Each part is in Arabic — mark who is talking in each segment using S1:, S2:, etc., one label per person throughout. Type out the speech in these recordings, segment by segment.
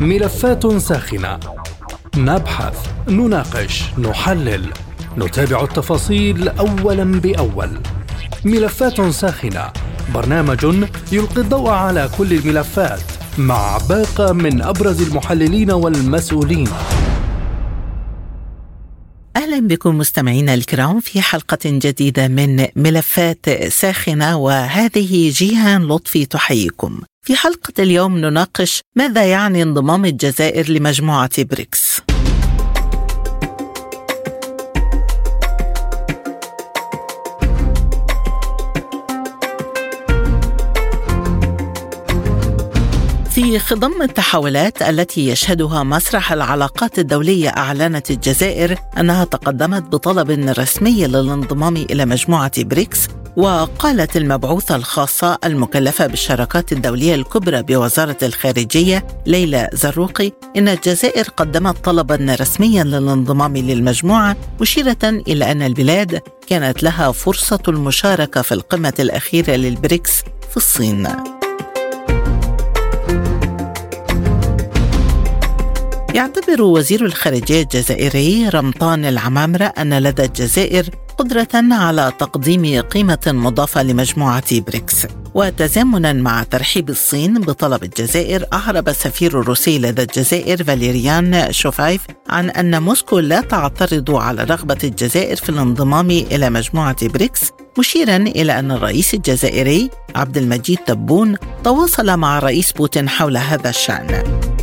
S1: ملفات ساخنة نبحث، نناقش، نحلل، نتابع التفاصيل أولا بأول. ملفات ساخنة برنامج يلقي الضوء على كل الملفات مع باقة من أبرز المحللين والمسؤولين.
S2: أهلا بكم مستمعينا الكرام في حلقة جديدة من ملفات ساخنة وهذه جيهان لطفي تحييكم. في حلقة اليوم نناقش ماذا يعني انضمام الجزائر لمجموعة بريكس. في خضم التحولات التي يشهدها مسرح العلاقات الدولية أعلنت الجزائر أنها تقدمت بطلب رسمي للانضمام إلى مجموعة بريكس وقالت المبعوثة الخاصة المكلفة بالشراكات الدولية الكبرى بوزارة الخارجية ليلى زروقي إن الجزائر قدمت طلبا رسميا للانضمام للمجموعة مشيرة إلى أن البلاد كانت لها فرصة المشاركة في القمة الأخيرة للبريكس في الصين. يعتبر وزير الخارجية الجزائري رمضان العمامرة أن لدى الجزائر قدرة على تقديم قيمة مضافة لمجموعة بريكس. وتزامنا مع ترحيب الصين بطلب الجزائر أعرب السفير الروسي لدى الجزائر فاليريان شوفايف عن أن موسكو لا تعترض على رغبة الجزائر في الانضمام إلى مجموعة بريكس مشيرا إلى أن الرئيس الجزائري عبد المجيد تبون تواصل مع الرئيس بوتين حول هذا الشأن.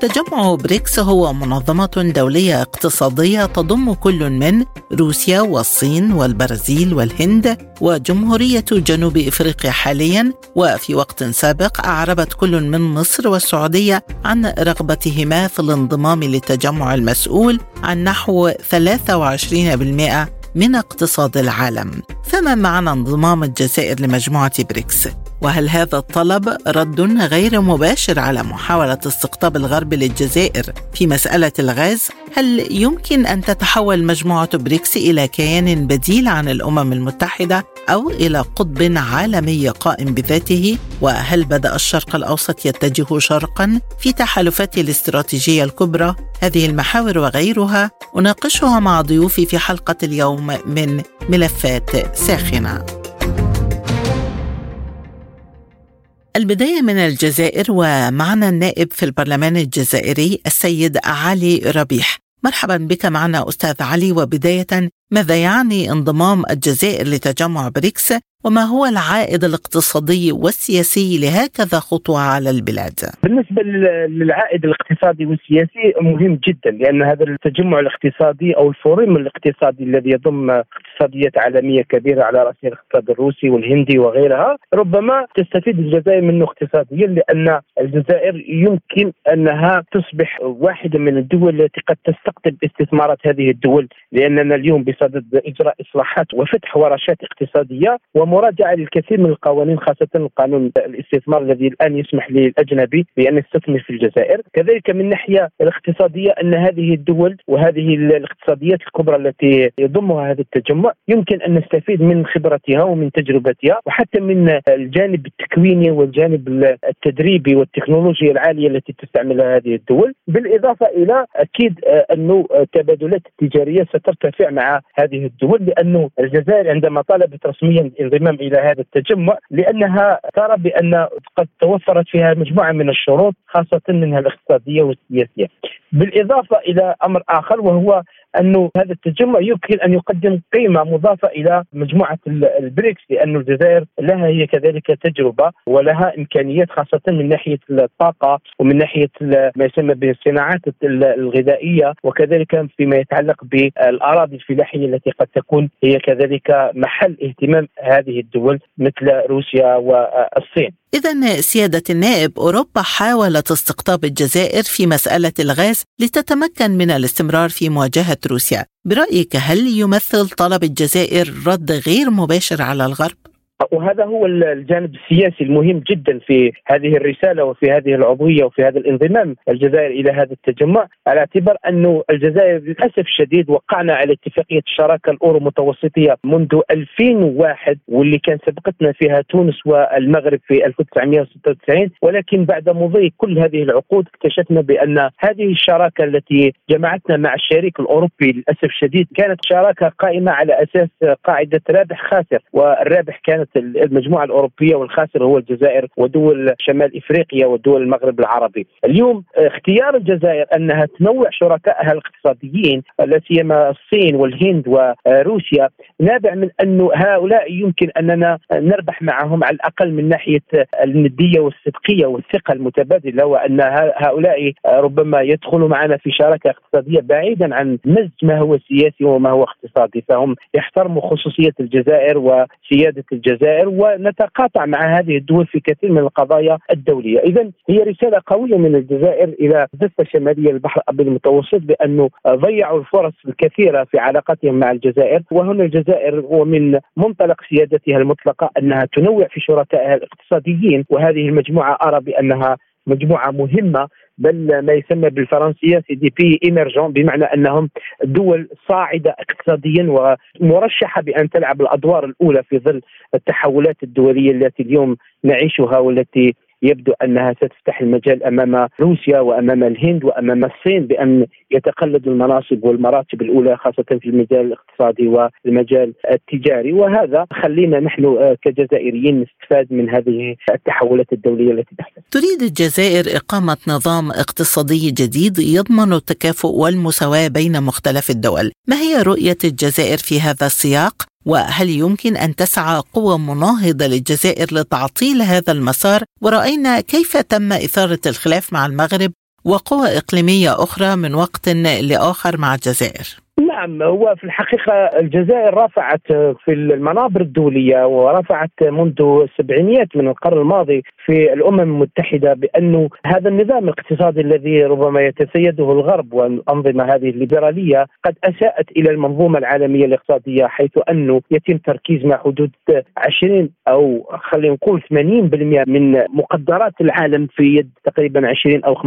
S2: تجمع بريكس هو منظمة دولية اقتصادية تضم كل من روسيا والصين والبرازيل والهند وجمهورية جنوب إفريقيا حاليا وفي وقت سابق أعربت كل من مصر والسعودية عن رغبتهما في الانضمام للتجمع المسؤول عن نحو 23% من اقتصاد العالم فما معنى انضمام الجزائر لمجموعة بريكس؟ وهل هذا الطلب رد غير مباشر على محاولة استقطاب الغرب للجزائر في مسألة الغاز؟ هل يمكن أن تتحول مجموعة بريكس إلى كيان بديل عن الأمم المتحدة أو إلى قطب عالمي قائم بذاته؟ وهل بدأ الشرق الأوسط يتجه شرقا في تحالفاته الاستراتيجية الكبرى؟ هذه المحاور وغيرها أناقشها مع ضيوفي في حلقة اليوم من ملفات ساخنة البداية من الجزائر ومعنا النائب في البرلمان الجزائري السيد علي ربيح. مرحبا بك معنا أستاذ علي. وبداية ماذا يعني انضمام الجزائر لتجمع بريكس وما هو العائد الاقتصادي والسياسي لهكذا خطوة على البلاد؟
S3: بالنسبة للعائد الاقتصادي والسياسي مهم جدا لأن هذا التجمع الاقتصادي أو ال forum الاقتصادي الذي يضم اقتصاديات عالمية كبيرة على رأسها الاقتصاد الروسي والهندي وغيرها ربما تستفيد الجزائر منه اقتصاديا لأن الجزائر يمكن أنها تصبح واحدة من الدول التي قد تستقطب استثمارات هذه الدول لأننا اليوم بصدد إجراء إصلاحات وفتح ورشات اقتصادية ومراجعة للكثير من القوانين خاصة قانون الاستثمار الذي الآن يسمح للأجنبي بأن يستثمر في الجزائر، كذلك من الناحيه الاقتصادية أن هذه الدول وهذه الاقتصاديات الكبرى التي يضمها هذا التجمع يمكن أن نستفيد من خبرتها ومن تجربتها وحتى من الجانب التكويني والجانب التدريبي والتكنولوجيا العالية التي تستعملها هذه الدول، بالإضافة إلى أكيد انه التبادلات التجارية سترتفع مع هذه الدول لأنه الجزائر عندما طالبت رسميا الانضمام إلى هذا التجمع لأنها ترى بأن قد توفرت فيها مجموعة من الشروط خاصة منها الاقتصادية والسياسية. بالإضافة إلى أمر آخر وهو أنه هذا التجمع يمكن أن يقدم قيمة مضافة إلى مجموعة البريكس لأن الجزائر لها هي كذلك تجربة ولها إمكانيات خاصة من ناحية الطاقة ومن ناحية ما يسمى بالصناعات الغذائية وكذلك فيما يتعلق بالأراضي الفلاحية التي قد تكون هي كذلك محل اهتمام هذه الدول مثل روسيا والصين.
S2: إذا سيادة النائب أوروبا حاولت استقطاب الجزائر في مسألة الغاز لتتمكن من الاستمرار في مواجهة روسيا برأيك هل يمثل طلب الجزائر رد غير مباشر على الغرب؟
S3: وهذا هو الجانب السياسي المهم جدا في هذه الرسالة وفي هذه العضوية وفي هذا الانضمام الجزائر إلى هذا التجمع على اعتبار انه الجزائر للأسف الشديد وقعنا على اتفاقية الشراكه الأورو متوسطية منذ 2001 واللي كان سبقتنا فيها تونس والمغرب في 1996 ولكن بعد مضي كل هذه العقود اكتشفنا بأن هذه الشراكة التي جمعتنا مع الشريك الأوروبي للأسف الشديد كانت شراكة قائمة على أساس قاعدة رابح خاسر والرابح كانت المجموعة الأوروبية والخاسر هو الجزائر ودول شمال إفريقيا ودول المغرب العربي. اليوم اختيار الجزائر أنها تنوع شركائها الاقتصاديين لا سيما الصين والهند وروسيا نابع من انه هؤلاء يمكن أننا نربح معهم على الأقل من ناحية الندية والصدقية والثقة المتبادلة وأن هؤلاء ربما يدخلوا معنا في شراكة اقتصادية بعيدا عن مزج ما هو سياسي وما هو اقتصادي فهم يحترموا خصوصية الجزائر وسيادة الجزائر ونتقاطع مع هذه الدول في كثير من القضايا الدولية، اذا هي رسالة قوية من الجزائر إلى الضفه الشماليه البحر الأبيض المتوسط بانه ضيعوا الفرص الكثيرة في علاقتهم مع الجزائر وهنا الجزائر ومن منطلق سيادتها المطلقة أنها تنوع في شركائها الاقتصاديين وهذه المجموعة أرى بأنها مجموعة مهمة بل ما يسمى بالفرنسية c'est des pays émergents بمعنى أنهم دول صاعدة اقتصاديا ومرشحة بأن تلعب الأدوار الأولى في ظل التحولات الدولية التي اليوم نعيشها والتي يبدو أنها ستفتح المجال أمام روسيا وأمام الهند وأمام الصين بأن يتقلدوا المناصب والمراتب الأولى خاصة في المجال الاقتصادي والمجال التجاري وهذا خلينا نحن آه، كجزائريين نستفاد من هذه التحولات الدولية التي تحدث.
S2: تريد الجزائر إقامة نظام اقتصادي جديد يضمن التكافؤ والمساواة بين مختلف الدول، ما هي رؤية الجزائر في هذا السياق؟ وهل يمكن أن تسعى قوى مناهضة للجزائر لتعطيل هذا المسار؟ ورأينا كيف تم إثارة الخلاف مع المغرب وقوى إقليمية أخرى من وقت لآخر مع الجزائر.
S3: نعم هو في الحقيقة الجزائر رفعت في المنابر الدولية ورفعت منذ السبعينيات من القرن الماضي في الأمم المتحدة بأنه هذا النظام الاقتصادي الذي ربما يتسيده الغرب والأنظمة هذه الليبرالية قد أساءت إلى المنظومة العالمية الاقتصادية حيث أنه يتم تركيز مع حدود 20 أو خلينا نقول 80% من مقدرات العالم في يد تقريبا 20 أو 15%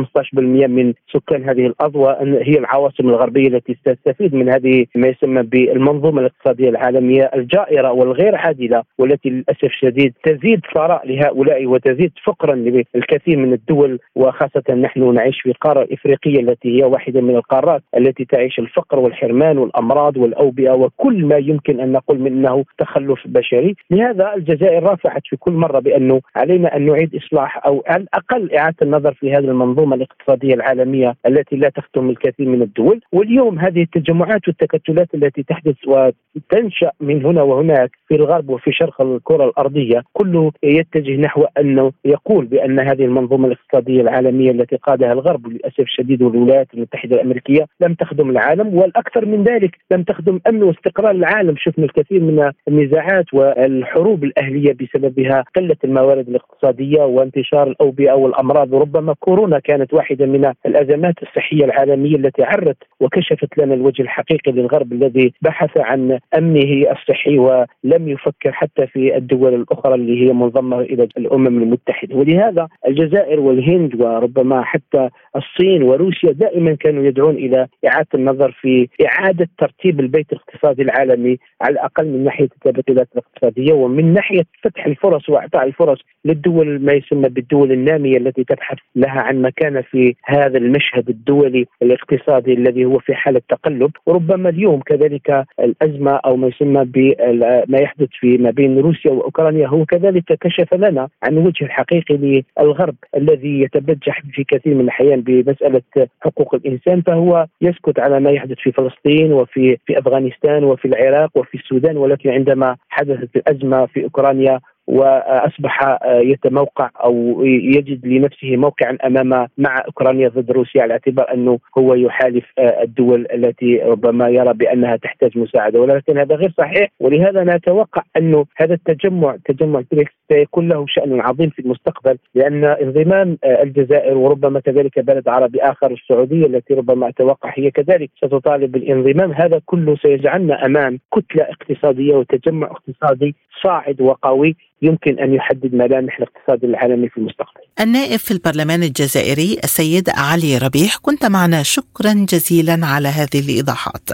S3: من سكان هذه الأضواء هي العواصم الغربية التي تستفيد من هذه ما يسمى بالمنظومة الاقتصادية العالمية الجائرة والغير عادلة والتي للأسف الشديد تزيد ثراء لهؤلاء وتزيد فقرا للكثير من الدول وخاصة نحن نعيش في قارة إفريقية التي هي واحدة من القارات التي تعيش الفقر والحرمان والأمراض والأوبئة وكل ما يمكن أن نقول من إنه تخلف بشري، لهذا الجزائر رافعت في كل مرة بانه علينا أن نعيد إصلاح أو على الأقل إعادة النظر في هذه المنظومة الاقتصادية العالمية التي لا تخدم الكثير من الدول، واليوم هذه التجمعات والتكتلات التي تحدث وتنشأ من هنا وهناك في الغرب وفي شرق الكرة الأرضية كله يتجه نحو أنه يقول بأن هذه المنظومة الاقتصادية العالمية التي قادها الغرب للأسف الشديد والولايات المتحدة الأمريكية لم تخدم العالم والأكثر من ذلك لم تخدم أمن واستقرار العالم. شفنا الكثير من النزاعات والحروب الأهلية بسببها قلة الموارد الاقتصادية وانتشار الأوبئة والأمراض. وربما كورونا كانت واحدة من الأزمات الصحية العالمية التي عرت وكشفت لنا الوجه الحقيقي للغرب الذي بحث عن أمنه الصحي ولم يفكر حتى في الدول الأخرى اللي هي منضمة إلى الأمم المتحدة. ولهذا الجزائر والهند وربما حتى الصين وروسيا دائما كانوا يدعون إلى إعادة النظر في إعادة ترتيب البيت الاقتصادي العالمي على الأقل من ناحية التبادلات الاقتصادية ومن ناحية فتح الفرص وإعطاء الفرص للدول ما يسمى بالدول النامية التي تبحث لها عن مكانه في هذا المشهد الدولي الاقتصادي الذي هو في حالة تقلب. وربما اليوم كذلك الأزمة أو ما يسمى بما يحدث في ما بين روسيا وأوكرانيا هو كذلك كشف لنا عن وجه الحقيقي للغرب الذي يتبجح في كثير من الأحيان بمسألة حقوق الإنسان فهو يسكت على ما يحدث في فلسطين وفي في أفغانستان وفي العراق وفي السودان ولكن عندما حدثت الأزمة في أوكرانيا وأصبح يتموقع أو يجد لنفسه موقعا أمام مع أوكرانيا ضد روسيا على اعتبار أنه هو يحالف الدول التي ربما يرى بأنها تحتاج مساعدة. ولكن هذا غير صحيح ولهذا نتوقع أنه هذا التجمع تجمع بريكس سيكون له شأن عظيم في المستقبل لأن انضمام الجزائر وربما كذلك بلد عربي آخر السعودية التي ربما أتوقع هي كذلك ستطالب بالانضمام هذا كله سيجعلنا أمام كتلة اقتصادية وتجمع اقتصادي صاعد وقوي. يمكن أن يحدد ملامح الاقتصاد العالمي في المستقبل.
S2: النائب في البرلمان الجزائري السيد علي ربيح كنت معنا شكرا جزيلا على هذه الإيضاحات.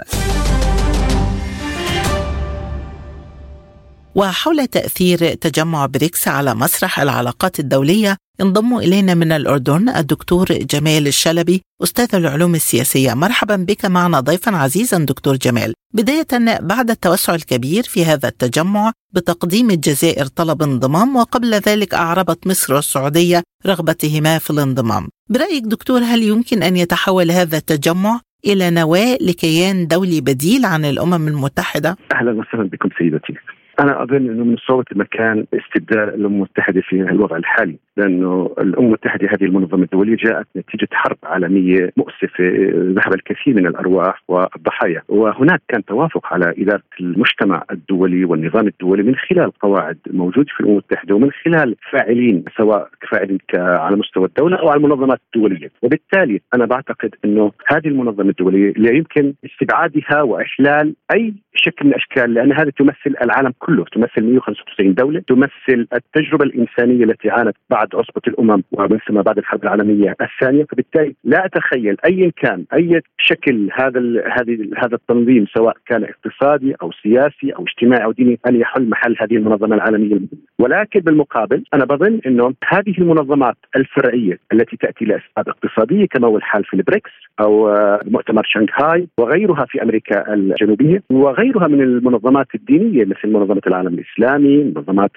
S2: وحول تأثير تجمع بريكس على مسرح العلاقات الدولية انضم إلينا من الأردن الدكتور جمال الشلبي أستاذ العلوم السياسية. مرحبا بك معنا ضيفا عزيزا دكتور جمال. بداية بعد التوسع الكبير في هذا التجمع بتقديم الجزائر طلب انضمام وقبل ذلك أعربت مصر والسعودية رغبتهما في الانضمام. برأيك دكتور هل يمكن أن يتحول هذا التجمع إلى نواة لكيان دولي بديل عن الأمم المتحدة؟
S4: أهلا وسهلا بكم سيدتي. أنا أظن إنه من صعوبة المكان استبدال الأمم المتحدة في الوضع الحالي لأنه الأمم المتحدة هذه المنظمة الدولية جاءت نتيجة حرب عالمية مؤسفة ذهب الكثير من الأرواح والضحايا. وهناك كان توافق على إدارة المجتمع الدولي والنظام الدولي من خلال قواعد موجوده في الأمم المتحدة ومن خلال فاعلين سواء فاعلين على مستوى الدولة أو على المنظمات الدولية. وبالتالي أنا بعتقد إنه هذه المنظمة الدولية لا يمكن استبعادها وإحلال أي شكل من الأشكال لأن هذه تمثل العالم كله. تمثل 195 دولة تمثل التجربة الإنسانية التي عانت بعد عصبة الأمم ومن ثم بعد الحرب العالمية الثانية. فبالتالي لا أتخيل ايا كان أي شكل هذا هذه هذا التنظيم سواء كان اقتصادي أو سياسي أو اجتماعي أو ديني أن يحل محل هذه المنظمة العالمية. ولكن بالمقابل أنا بظن إنه هذه المنظمات الفرعية التي تأتي لاسباب اقتصادية كما هو الحال في البريكس أو مؤتمر شنغهاي وغيرها في أمريكا الجنوبية وغيرها من المنظمات الدينية مثل منظمة العالم الإسلامي، منظمات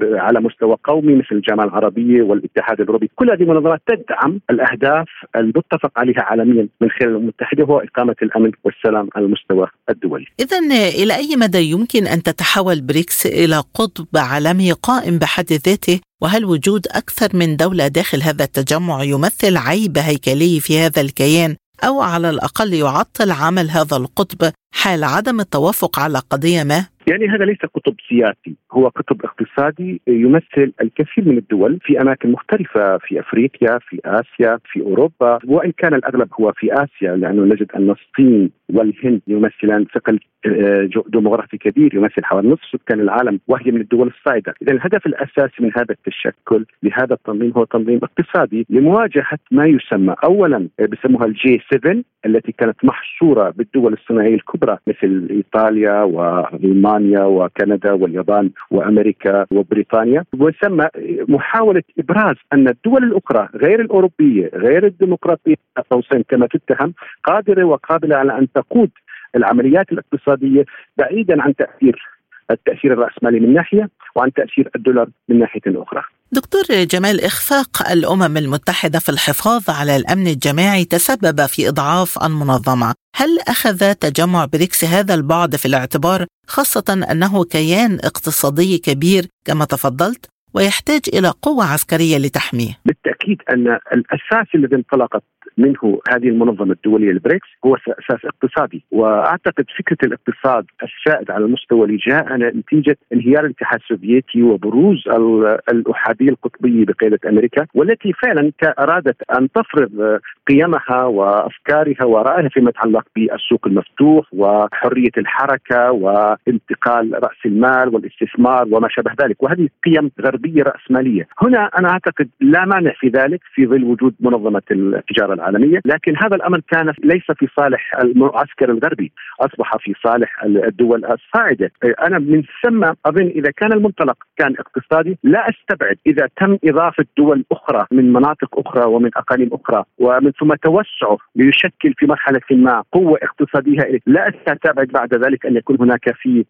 S4: على مستوى قومي مثل الجامعة العربية والاتحاد الأوروبي، كل هذه المنظمات تدعم الأهداف المتفق عليها عالميا من خلال الأمم المتحدة وهو إقامة الأمن والسلام على المستوى الدولي.
S2: اذا إلى أي مدى يمكن أن تتحول بريكس إلى قطب عالمي قائم بحد ذاته؟ وهل وجود أكثر من دولة داخل هذا التجمع يمثل عيب هيكلي في هذا الكيان؟ أو على الأقل يعطل عمل هذا القطب حال عدم التوافق على قضية ما؟
S4: يعني هذا ليس قطب سياسي هو قطب اقتصادي يمثل الكثير من الدول في أماكن مختلفة في أفريقيا في آسيا في أوروبا وإن كان الأغلب هو في آسيا لأنه نجد أن الصين والهند يمثلان ثقل آه، ديموغرافي كبير يمثل حوالي نصف سكان العالم وهي من الدول الصاعدة، اذا الهدف الأساسي من هذا التشكل لهذا التنظيم هو تنظيم اقتصادي لمواجهة ما يسمى اولا آه، بسموها ال G 7 التي كانت محصورة بالدول الصناعية الكبرى مثل إيطاليا وألمانيا وكندا واليابان وأمريكا وبريطانيا ويسمى محاولة إبراز أن الدول الأخرى غير الأوروبية غير الديمقراطية قوسين كما تتهم قادرة وقابلة على أن تقود العمليات الاقتصادية بعيدا عن تأثير التأثير الرأسمالي من ناحية وعن تأثير الدولار من ناحية أخرى.
S2: دكتور جمال إخفاق الأمم المتحدة في الحفاظ على الأمن الجماعي تسبب في إضعاف المنظمة، هل أخذ تجمع بريكس هذا البعد في الاعتبار خاصة أنه كيان اقتصادي كبير كما تفضلت ويحتاج إلى قوة عسكرية لتحميه؟
S4: بالتأكيد أن الأساس الذي انطلقت منه هذه المنظمة الدولية البريكس هو أساس اقتصادي. وأعتقد فكرة الاقتصاد السائد على المستوى اللي جاء نتيجة انهيار الاتحاد السوفيتي وبروز الأحادية القطبية بقيادة أمريكا والتي فعلا ارادت أن تفرض قيمها وأفكارها وآرائها فيما يتعلق بالسوق المفتوح وحرية الحركة وانتقال رأس المال والاستثمار وما شابه ذلك. وهذه قيم غربية رأسمالية. هنا أنا أعتقد لا مانع في ذلك في ظل وجود منظمة التجارة العالمية. لكن هذا الأمر كان ليس في صالح المعسكر الغربي أصبح في صالح الدول الصاعدة. أنا من ثم أظن إذا كان المنطلق كان اقتصادي لا أستبعد إذا تم إضافة دول أخرى من مناطق أخرى ومن أقاليم أخرى ومن ثم توسعه ليشكل في مرحلة ما قوة اقتصادية لا أستبعد بعد ذلك أن يكون هناك في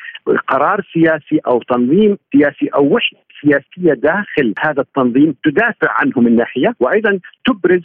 S4: قرار سياسي أو تنظيم سياسي أو وحدة. سياسية داخل هذا التنظيم تدافع عنه من ناحية وأيضا تبرز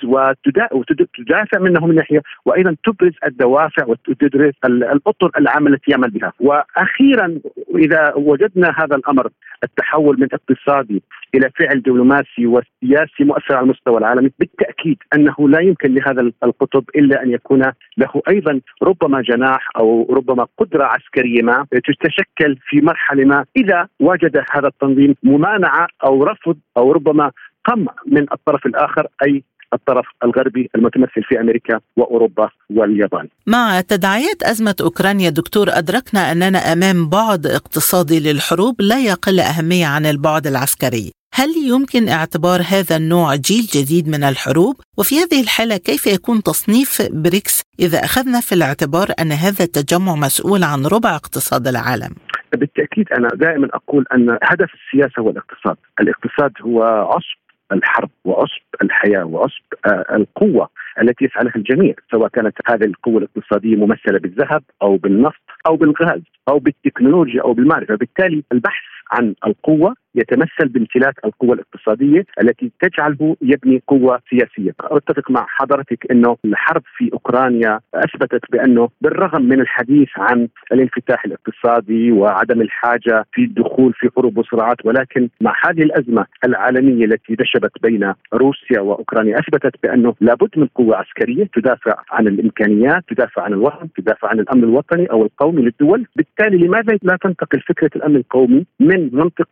S4: وتدافع منه من ناحية وأيضا تبرز الدوافع وتدرس الأطر العامة التي يعمل بها. وأخيرا إذا وجدنا هذا الأمر التحول من اقتصادي إلى فعل دبلوماسي وسياسي مؤثر على المستوى العالمي بالتأكيد أنه لا يمكن لهذا القطب إلا أن يكون له أيضا ربما جناح أو ربما قدرة عسكرية ما تتشكل في مرحلة ما. إذا وجد هذا التنظيم ممانعة أو رفض أو ربما قمع من الطرف الآخر أي الطرف الغربي المتمثل في أمريكا وأوروبا واليابان.
S2: مع تداعيات أزمة أوكرانيا دكتور أدركنا أننا أمام بعد اقتصادي للحروب لا يقل أهمية عن البعد العسكري. هل يمكن اعتبار هذا النوع جيل جديد من الحروب؟ وفي هذه الحالة كيف يكون تصنيف بريكس إذا أخذنا في الاعتبار أن هذا التجمع مسؤول عن ربع اقتصاد العالم؟
S4: بالتأكيد أنا دائما أقول أن هدف السياسة هو الاقتصاد الاقتصاد هو عصب الحرب وعصب الحياة وعصب آه، القوة التي يفعلها الجميع سواء كانت هذه القوة الاقتصادية ممثلة بالذهب أو بالنفط أو بالغاز أو بالتكنولوجيا أو بالمعرفة، بالتالي البحث عن القوة يتمثل بامتلاك القوة الاقتصادية التي تجعله يبني قوة سياسية. أتفق مع حضرتك أنه الحرب في أوكرانيا أثبتت بأنه بالرغم من الحديث عن الانفتاح الاقتصادي وعدم الحاجة في الدخول في حروب وصراعات ولكن مع هذه الأزمة العالمية التي دشبت بين روسيا وأوكرانيا أثبتت بأنه لابد من قوة عسكرية تدافع عن الإمكانيات تدافع عن الوطن تدافع عن الأمن الوطني أو القومي للدول. بالتالي لماذا لا تنتقل فكرة الأمن القومي من منطق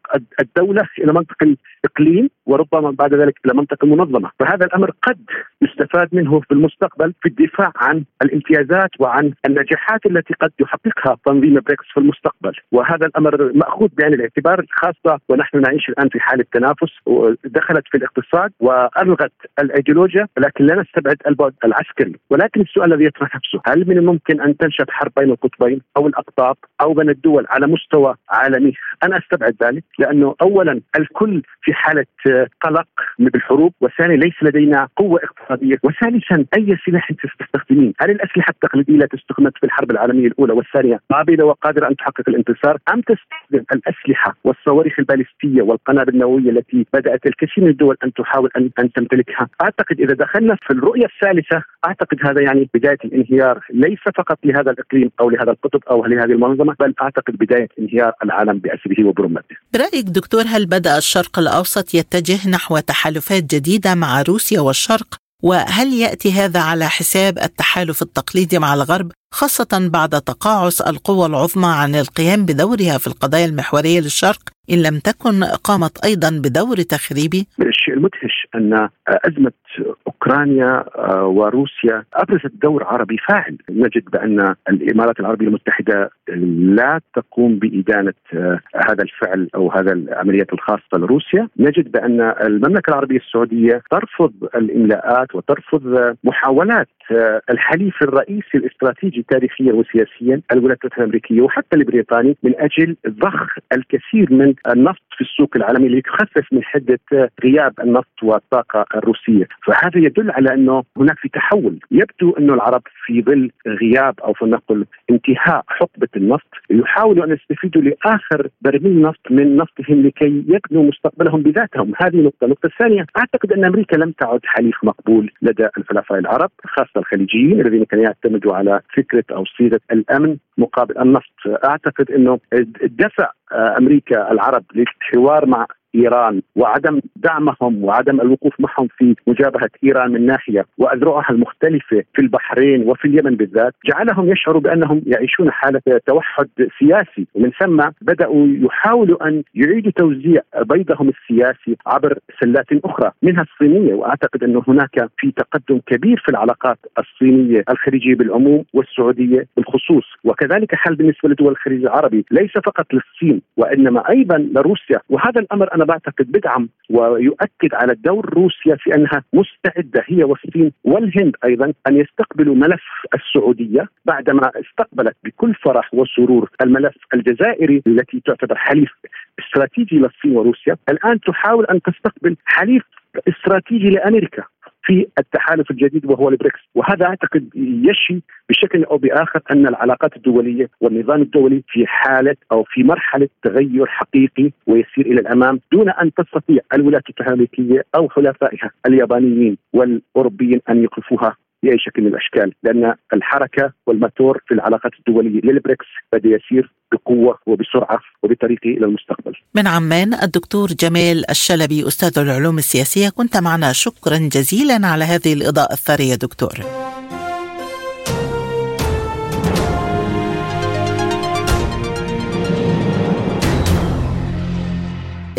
S4: الدولة إلى منطقه الإقليم وربما بعد ذلك إلى منطقة منظمه، فهذا الأمر قد يستفاد منه في المستقبل في الدفاع عن الامتيازات وعن النجاحات التي قد يحققها تنظيم بريكس في المستقبل، وهذا الأمر مأخوذ بعين الاعتبار خاصه ونحن نعيش الآن في حالة تنافس ودخلت في الاقتصاد وألغت الأيديولوجيا ولكن لا نستبعد البعد العسكري، ولكن السؤال الذي يطرح نفسه هل من الممكن أن تنشب حرب بين القطبين أو الأقطاب أو بين الدول على مستوى عالمي؟ أنا أستبعد ذلك لأنه اولا الكل في حالة قلق بالحروب وثانيا ليس لدينا قوة اقتصادية وثالثا أي سلاح تستخدمين؟ هل الأسلحة التقليدية التي استخدمت في الحرب العالمية الأولى والثانية؟ قابلة وقادرة أن تحقق الانتصار أم تستخدم الأسلحة والصواريخ البالستية والقنابل النووية التي بدأت الكثير من الدول أن تحاول أن أن تمتلكها؟ أعتقد إذا دخلنا في الرؤية الثالثة أعتقد هذا يعني بداية الانهيار ليس فقط لهذا الإقليم أو لهذا القطب أو لهذه المنظمة بل أعتقد بداية انهيار العالم بأسره وبرمته.
S2: برأيك دكتور هل بدأ الشرق الأوسط يتجه نحو تحالفات جديدة مع روسيا والشرق؟ وهل يأتي هذا على حساب التحالف التقليدي مع الغرب؟ خاصة بعد تقاعس القوى العظمى عن القيام بدورها في القضايا المحورية للشرق إن لم تكن قامت أيضا بدور تخريبي؟
S4: الشيء المدهش أن أزمة أوكرانيا آه، وروسيا أبرزت دور عربي فاعل، نجد بأن الإمارات العربية المتحدة لا تقوم بإدانة آه، هذا الفعل أو هذا العمليات الخاصة لروسيا، نجد بأن المملكة العربية السعودية ترفض الإملاءات وترفض محاولات آه، الحليف الرئيسي الاستراتيجي تاريخيا وسياسيا الولايات المتحدة الأمريكية وحتى البريطاني من أجل ضخ الكثير من النفط في السوق العالمي لتخفف من حدة غياب النفط والطاقة الروسية، فهذا يدل على أنه هناك في تحول، يبدو أنه العرب في ظل غياب أو فلنقل انتهاء حقبة النفط يحاولوا أن يستفيدوا لآخر برميل نفط من نفطهم لكي يبنوا مستقبلهم بذاتهم، هذه نقطة، النقطه الثانية أعتقد أن أمريكا لم تعد حليف مقبول لدى الحلفاء العرب خاصة الخليجيين الذين كانوا يعتمدوا على فكرة أو صيغة الأمن مقابل النفط، أعتقد إنه دفع أمريكا العرب للحوار مع إيران وعدم دعمهم وعدم الوقوف معهم في مجابهة إيران من ناحية وأذرعها المختلفة في البحرين وفي اليمن بالذات جعلهم يشعروا بأنهم يعيشون حالة توحد سياسي. ومن ثم بدأوا يحاولوا أن يعيدوا توزيع بيضهم السياسي عبر سلات أخرى. منها الصينية وأعتقد انه هناك في تقدم كبير في العلاقات الصينية الخليجية بالعموم والسعودية بالخصوص. وكذلك حل بالنسبة لدول الخليج العربي ليس فقط للصين وإنما أيضا لروسيا. وهذا الأمر أنا بعتقد بدعم ويؤكد على دور روسيا في أنها مستعدة هي والصين والهند أيضا أن يستقبلوا ملف السعودية بعدما استقبلت بكل فرح وسرور الملف الجزائري التي تعتبر حليف استراتيجي للصين وروسيا، الآن تحاول أن تستقبل حليف استراتيجي لأمريكا. في التحالف الجديد وهو البريكس. وهذا أعتقد يشي بشكل أو بآخر أن العلاقات الدولية والنظام الدولي في حالة أو في مرحلة تغير حقيقي ويسير إلى الأمام دون أن تستطيع الولايات المتحدة الامريكيه أو حلفائها اليابانيين والأوروبيين أن يوقفوها بأي شكل من الأشكال لأن الحركة والماتور في العلاقات الدولية للبريكس بدا يسير بقوة وبسرعة وبطريقه إلى المستقبل.
S2: من عمان الدكتور جمال الشلبي أستاذ العلوم السياسية كنت معنا شكرا جزيلا على هذه الإضاءة الثرية دكتور.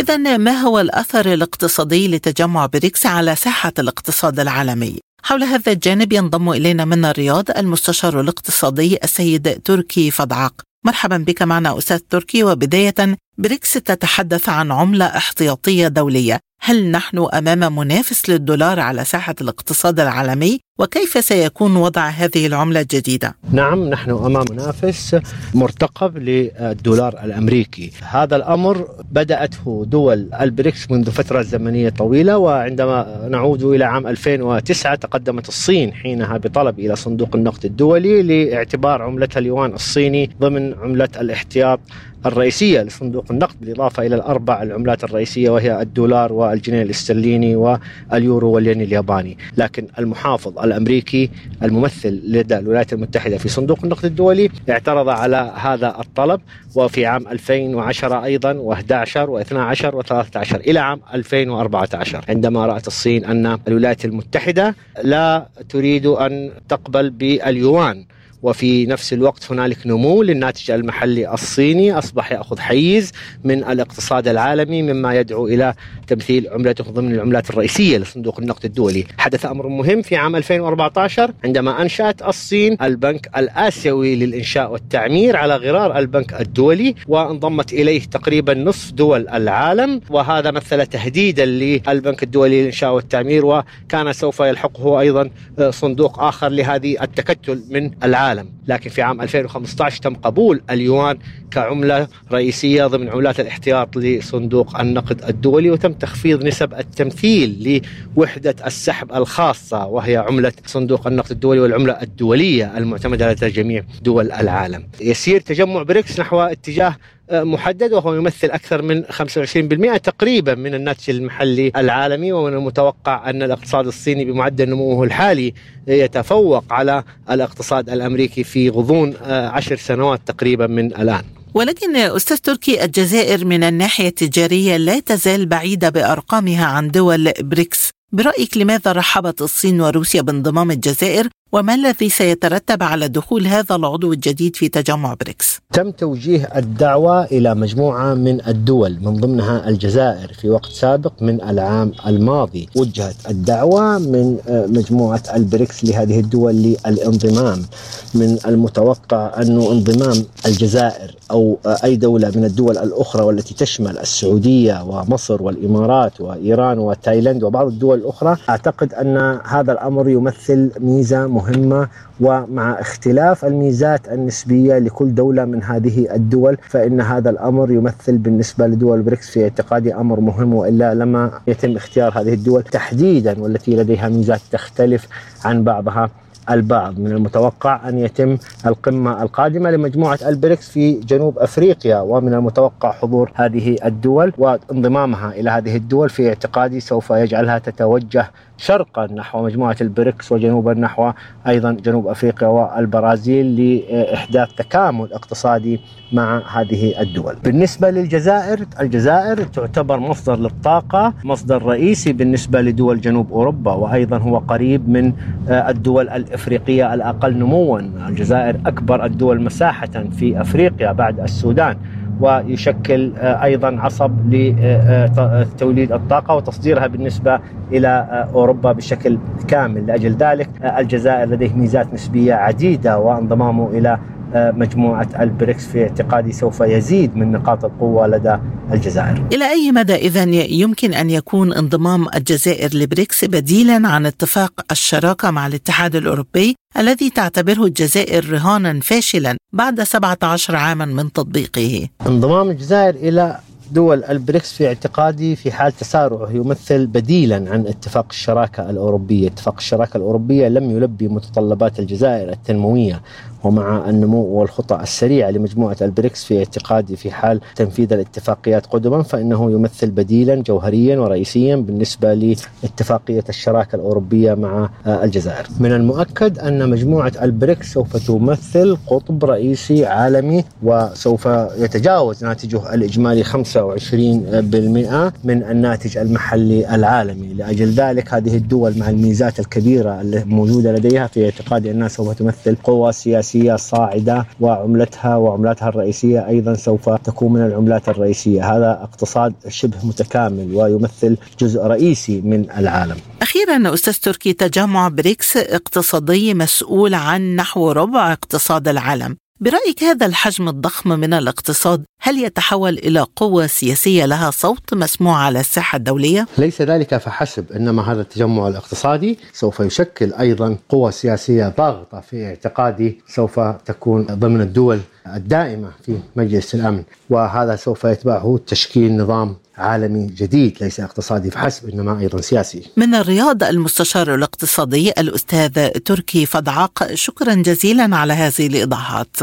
S2: إذا ما هو الأثر الاقتصادي لتجمع بريكس على ساحة الاقتصاد العالمي؟ حول هذا الجانب ينضم إلينا من الرياض المستشار الاقتصادي السيد تركي فدعق مرحبا بك معنا أستاذ تركي وبداية بريكس تتحدث عن عملة احتياطية دولية. هل نحن أمام منافس للدولار على ساحة الاقتصاد العالمي؟ وكيف سيكون وضع هذه العملة الجديدة؟
S5: نعم نحن أمام منافس مرتقب للدولار الأمريكي. هذا الأمر بدأته دول البريكس منذ فترة زمنية طويلة وعندما نعود إلى عام 2009 تقدمت الصين حينها بطلب إلى صندوق النقد الدولي لاعتبار عملتها اليوان الصيني ضمن عملة الاحتياط الرئيسية لصندوق النقد بالإضافة إلى الأربع العملات الرئيسية وهي الدولار والجنيه الاسترليني واليورو والين الياباني. لكن المحافظ الأمريكي الممثل لدى الولايات المتحدة في صندوق النقد الدولي اعترض على هذا الطلب وفي عام 2010 أيضا و11 و12 و13 إلى عام 2014 عندما رأت الصين أن الولايات المتحدة لا تريد أن تقبل باليوان. وفي نفس الوقت هنالك نمو للناتج المحلي الصيني أصبح يأخذ حيز من الاقتصاد العالمي مما يدعو إلى تمثيل عملته ضمن العملات الرئيسية لصندوق النقد الدولي، حدث أمر مهم في عام 2014 عندما أنشأت الصين البنك الآسيوي للإنشاء والتعمير على غرار البنك الدولي وانضمت إليه تقريبا نصف دول العالم. وهذا مثل تهديدا للبنك الدولي للإنشاء والتعمير وكان سوف يلحقه أيضا صندوق آخر لهذه التكتل من العالم. العالم. لكن في عام 2015 تم قبول اليوان كعملة رئيسية ضمن عملات الاحتياط لصندوق النقد الدولي وتم تخفيض نسب التمثيل لوحدة السحب الخاصة وهي عملة صندوق النقد الدولي والعملة الدولية المعتمدة لدى جميع دول العالم. يسير تجمع بريكس نحو اتجاه محدد وهو يمثل أكثر من 25% تقريبا من الناتج المحلي العالمي ومن المتوقع أن الاقتصاد الصيني بمعدل نموه الحالي يتفوق على الاقتصاد الأمريكي في غضون عشر سنوات تقريبا من الآن.
S2: ولكن أستاذ تركي الجزائر من الناحية التجارية لا تزال بعيدة بأرقامها عن دول بريكس. برأيك لماذا رحبت الصين وروسيا بانضمام الجزائر؟ وما الذي سيترتب على دخول هذا العضو الجديد في تجمع بريكس؟
S5: تم توجيه الدعوة إلى مجموعة من الدول من ضمنها الجزائر في وقت سابق من العام الماضي وجهت الدعوة من مجموعة البريكس لهذه الدول للانضمام من المتوقع أن انضمام الجزائر أو أي دولة من الدول الأخرى والتي تشمل السعودية ومصر والإمارات وإيران وتايلاند وبعض الدول الأخرى أعتقد أن هذا الأمر يمثل ميزة مهمة ومع اختلاف الميزات النسبية لكل دولة من هذه الدول فإن هذا الأمر يمثل بالنسبة لدول بريكس في اعتقادي أمر مهم وإلا لما يتم اختيار هذه الدول تحديدا والتي لديها ميزات تختلف عن بعضها. البعض من المتوقع أن يتم القمة القادمة لمجموعة البريكس في جنوب أفريقيا ومن المتوقع حضور هذه الدول وانضمامها إلى هذه الدول في اعتقادي سوف يجعلها تتوجه شرقا نحو مجموعة البريكس وجنوبا نحو أيضا جنوب أفريقيا والبرازيل لإحداث تكامل اقتصادي مع هذه الدول. بالنسبة للجزائر الجزائر تعتبر مصدر للطاقة مصدر رئيسي بالنسبة لدول جنوب أوروبا وأيضا هو قريب من الدول الإفريقية. الأقل نموا. الجزائر أكبر الدول مساحة في أفريقيا بعد السودان ويشكل أيضا عصب لتوليد الطاقة وتصديرها بالنسبة إلى أوروبا بشكل كامل. لأجل ذلك الجزائر لديه ميزات نسبية عديدة وانضمامه إلى مجموعة ألبريكس في اعتقادي سوف يزيد من نقاط القوة لدى الجزائر.
S2: إلى أي مدى إذا يمكن أن يكون انضمام الجزائر لبريكس بديلا عن اتفاق الشراكة مع الاتحاد الأوروبي الذي تعتبره الجزائر رهانا فاشلا بعد 17 عاما من تطبيقه؟
S5: انضمام الجزائر إلى دول البريكس في اعتقادي في حال تسارعه يمثل بديلا عن اتفاق الشراكة الأوروبية. اتفاق الشراكة الأوروبية لم يلبي متطلبات الجزائر التنموية ومع النمو والخطى السريعة لمجموعة البريكس في اعتقادي في حال تنفيذ الاتفاقيات قدما فإنه يمثل بديلا جوهريا ورئيسيا بالنسبة لاتفاقية الشراكة الأوروبية مع الجزائر. من المؤكد أن مجموعة البريكس سوف تمثل قطب رئيسي عالمي وسوف يتجاوز ناتجه الإجمالي 25% من الناتج المحلي العالمي. لأجل ذلك هذه الدول مع الميزات الكبيرة الموجودة لديها في اعتقادي أنها سوف تمثل قوة سياسية صاعدة وعملتها وعملاتها الرئيسية أيضا سوف تكون من العملات الرئيسية. هذا اقتصاد شبه متكامل ويمثل جزء رئيسي من العالم.
S2: أخيرا أستاذ تركي تجمع بريكس اقتصادي مسؤول عن نحو ربع اقتصاد العالم. برأيك هذا الحجم الضخم من الاقتصاد هل يتحول إلى قوة سياسية لها صوت مسموع على الساحة الدولية؟
S5: ليس ذلك فحسب إنما هذا التجمع الاقتصادي سوف يشكل أيضا قوة سياسية ضاغطة في اعتقادي سوف تكون ضمن الدول الدائمة في مجلس الأمن وهذا سوف يتبعه تشكيل نظام عالمي جديد ليس اقتصادي فحسب إنما أيضا سياسي.
S2: من الرياض المستشار الاقتصادي الأستاذ تركي فضعاق شكرا جزيلا على هذه الإيضاحات.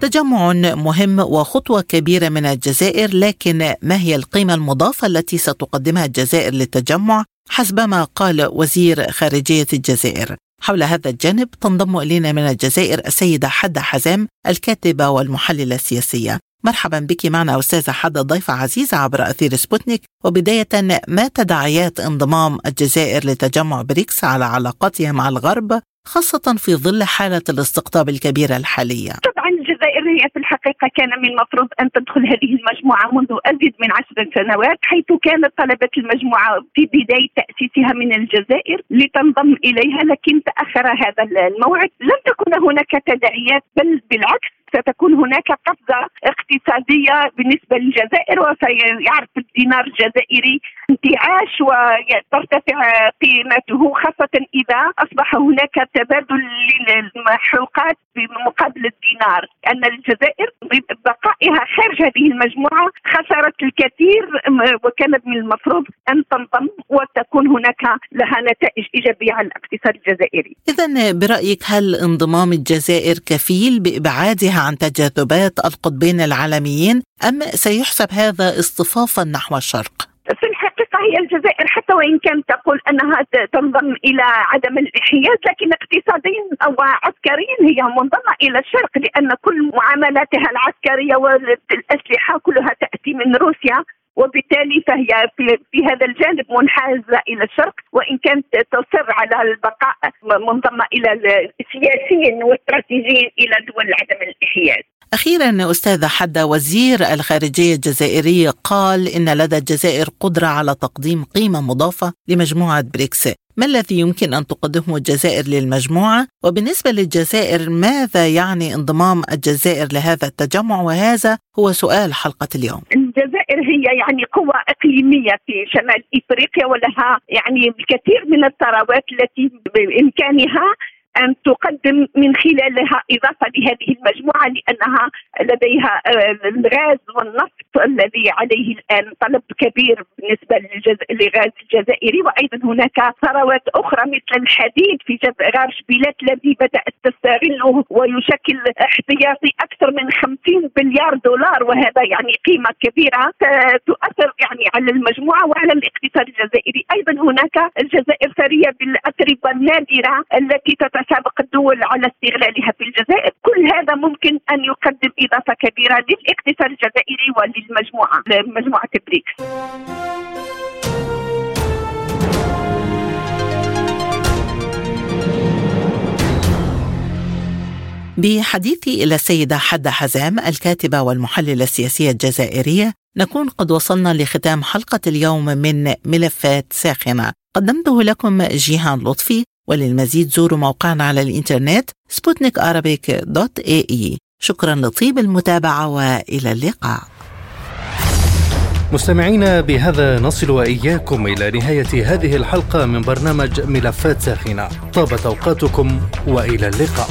S2: تجمع مهم وخطوة كبيرة من الجزائر لكن ما هي القيمة المضافة التي ستقدمها الجزائر للتجمع حسب ما قال وزير خارجية الجزائر حول هذا الجانب تنضم إلينا من الجزائر السيدة حدة حزام الكاتبة والمحللة السياسية. مرحبا بك معنا أستاذة حدة ضيفة عزيزة عبر أثير سبوتنيك. وبداية ما تداعيات انضمام الجزائر لتجمع بريكس على علاقاتها مع الغرب خاصة في ظل حالة الاستقطاب الكبيرة الحالية.
S6: طبعا الجزائر هي في الحقيقة كان من المفروض أن تدخل هذه المجموعة منذ أزيد من عشر سنوات حيث كانت طلبة المجموعة في بداية تأسيسها من الجزائر لتنضم إليها لكن تأخر هذا الموعد. لم تكن هناك تداعيات بل بالعكس ستكون هناك قفزة اقتصادية بالنسبة للجزائر وسيعرف الدينار الجزائري انتعاش وترتفع قيمته خاصة إذا أصبح هناك تبادل للمحروقات بمقابل الدينار أن الجزائر ببقائها خارج هذه المجموعة خسرت الكثير وكان من المفروض أن تنضم وتكون هناك لها نتائج إيجابية على الاقتصاد الجزائري
S2: إذا برأيك هل انضمام الجزائر كفيل بإبعادها عن تجاذبات القطبين العالميين أم سيحسب هذا اصطفافا نحو الشرق؟
S6: في الحقيقة هي الجزائر حتى وإن كانت تقول أنها تنضم إلى عدم الانحياز لكن اقتصاديا أو عسكريا هي منضمة إلى الشرق لأن كل معاملاتها العسكرية والأسلحة كلها تأتي من روسيا وبالتالي فهي في, في هذا الجانب منحازة إلى الشرق وإن كانت تصر على البقاء منضمة إلى سياسيا واستراتيجيا إلى دول عدم الانحياز.
S2: أخيرا أستاذة حدا وزير الخارجية الجزائري قال إن لدى الجزائر قدرة على تقديم قيمة مضافة لمجموعة بريكس ما الذي يمكن أن تقدمه الجزائر للمجموعة؟ وبالنسبة للجزائر ماذا يعني انضمام الجزائر لهذا التجمع؟ وهذا هو سؤال حلقة اليوم
S6: الجزائر هي يعني قوة إقليمية في شمال إفريقيا ولها يعني الكثير من الثروات التي بإمكانها أن تقدم من خلالها إضافة لهذه المجموعة لأنها لديها آه، الغاز والنفط الذي عليه الآن طلب كبير بالنسبة للغاز الجزائري. وأيضا هناك ثروات أخرى مثل الحديد في غار شبيلات الذي بدأت تستغله ويشكل احتياطي أكثر من 50 مليار دولار وهذا يعني قيمة كبيرة تؤثر يعني على المجموعة وعلى الاقتصاد الجزائري. أيضا هناك الجزائر ثرية بالأتربة النادرة التي تتسابق سابق الدول على استغلالها في الجزائر. كل هذا ممكن أن يقدم إضافة كبيرة للاقتصاد الجزائري وللمجموعة مجموعة بريكس.
S2: بحديثي إلى السيدة حدة حزام الكاتبة والمحللة السياسية الجزائرية نكون قد وصلنا لختام حلقة اليوم من ملفات ساخنة. قدمته لكم جيهان لطفي وللمزيد زوروا موقعنا على الإنترنت سبوتنيك dot AE. شكرا لطيب المتابعة وإلى اللقاء.
S1: مستمعينا بهذا نصل وإياكم إلى نهاية هذه الحلقة من برنامج ملفات ساخنة. طابت أوقاتكم وإلى اللقاء.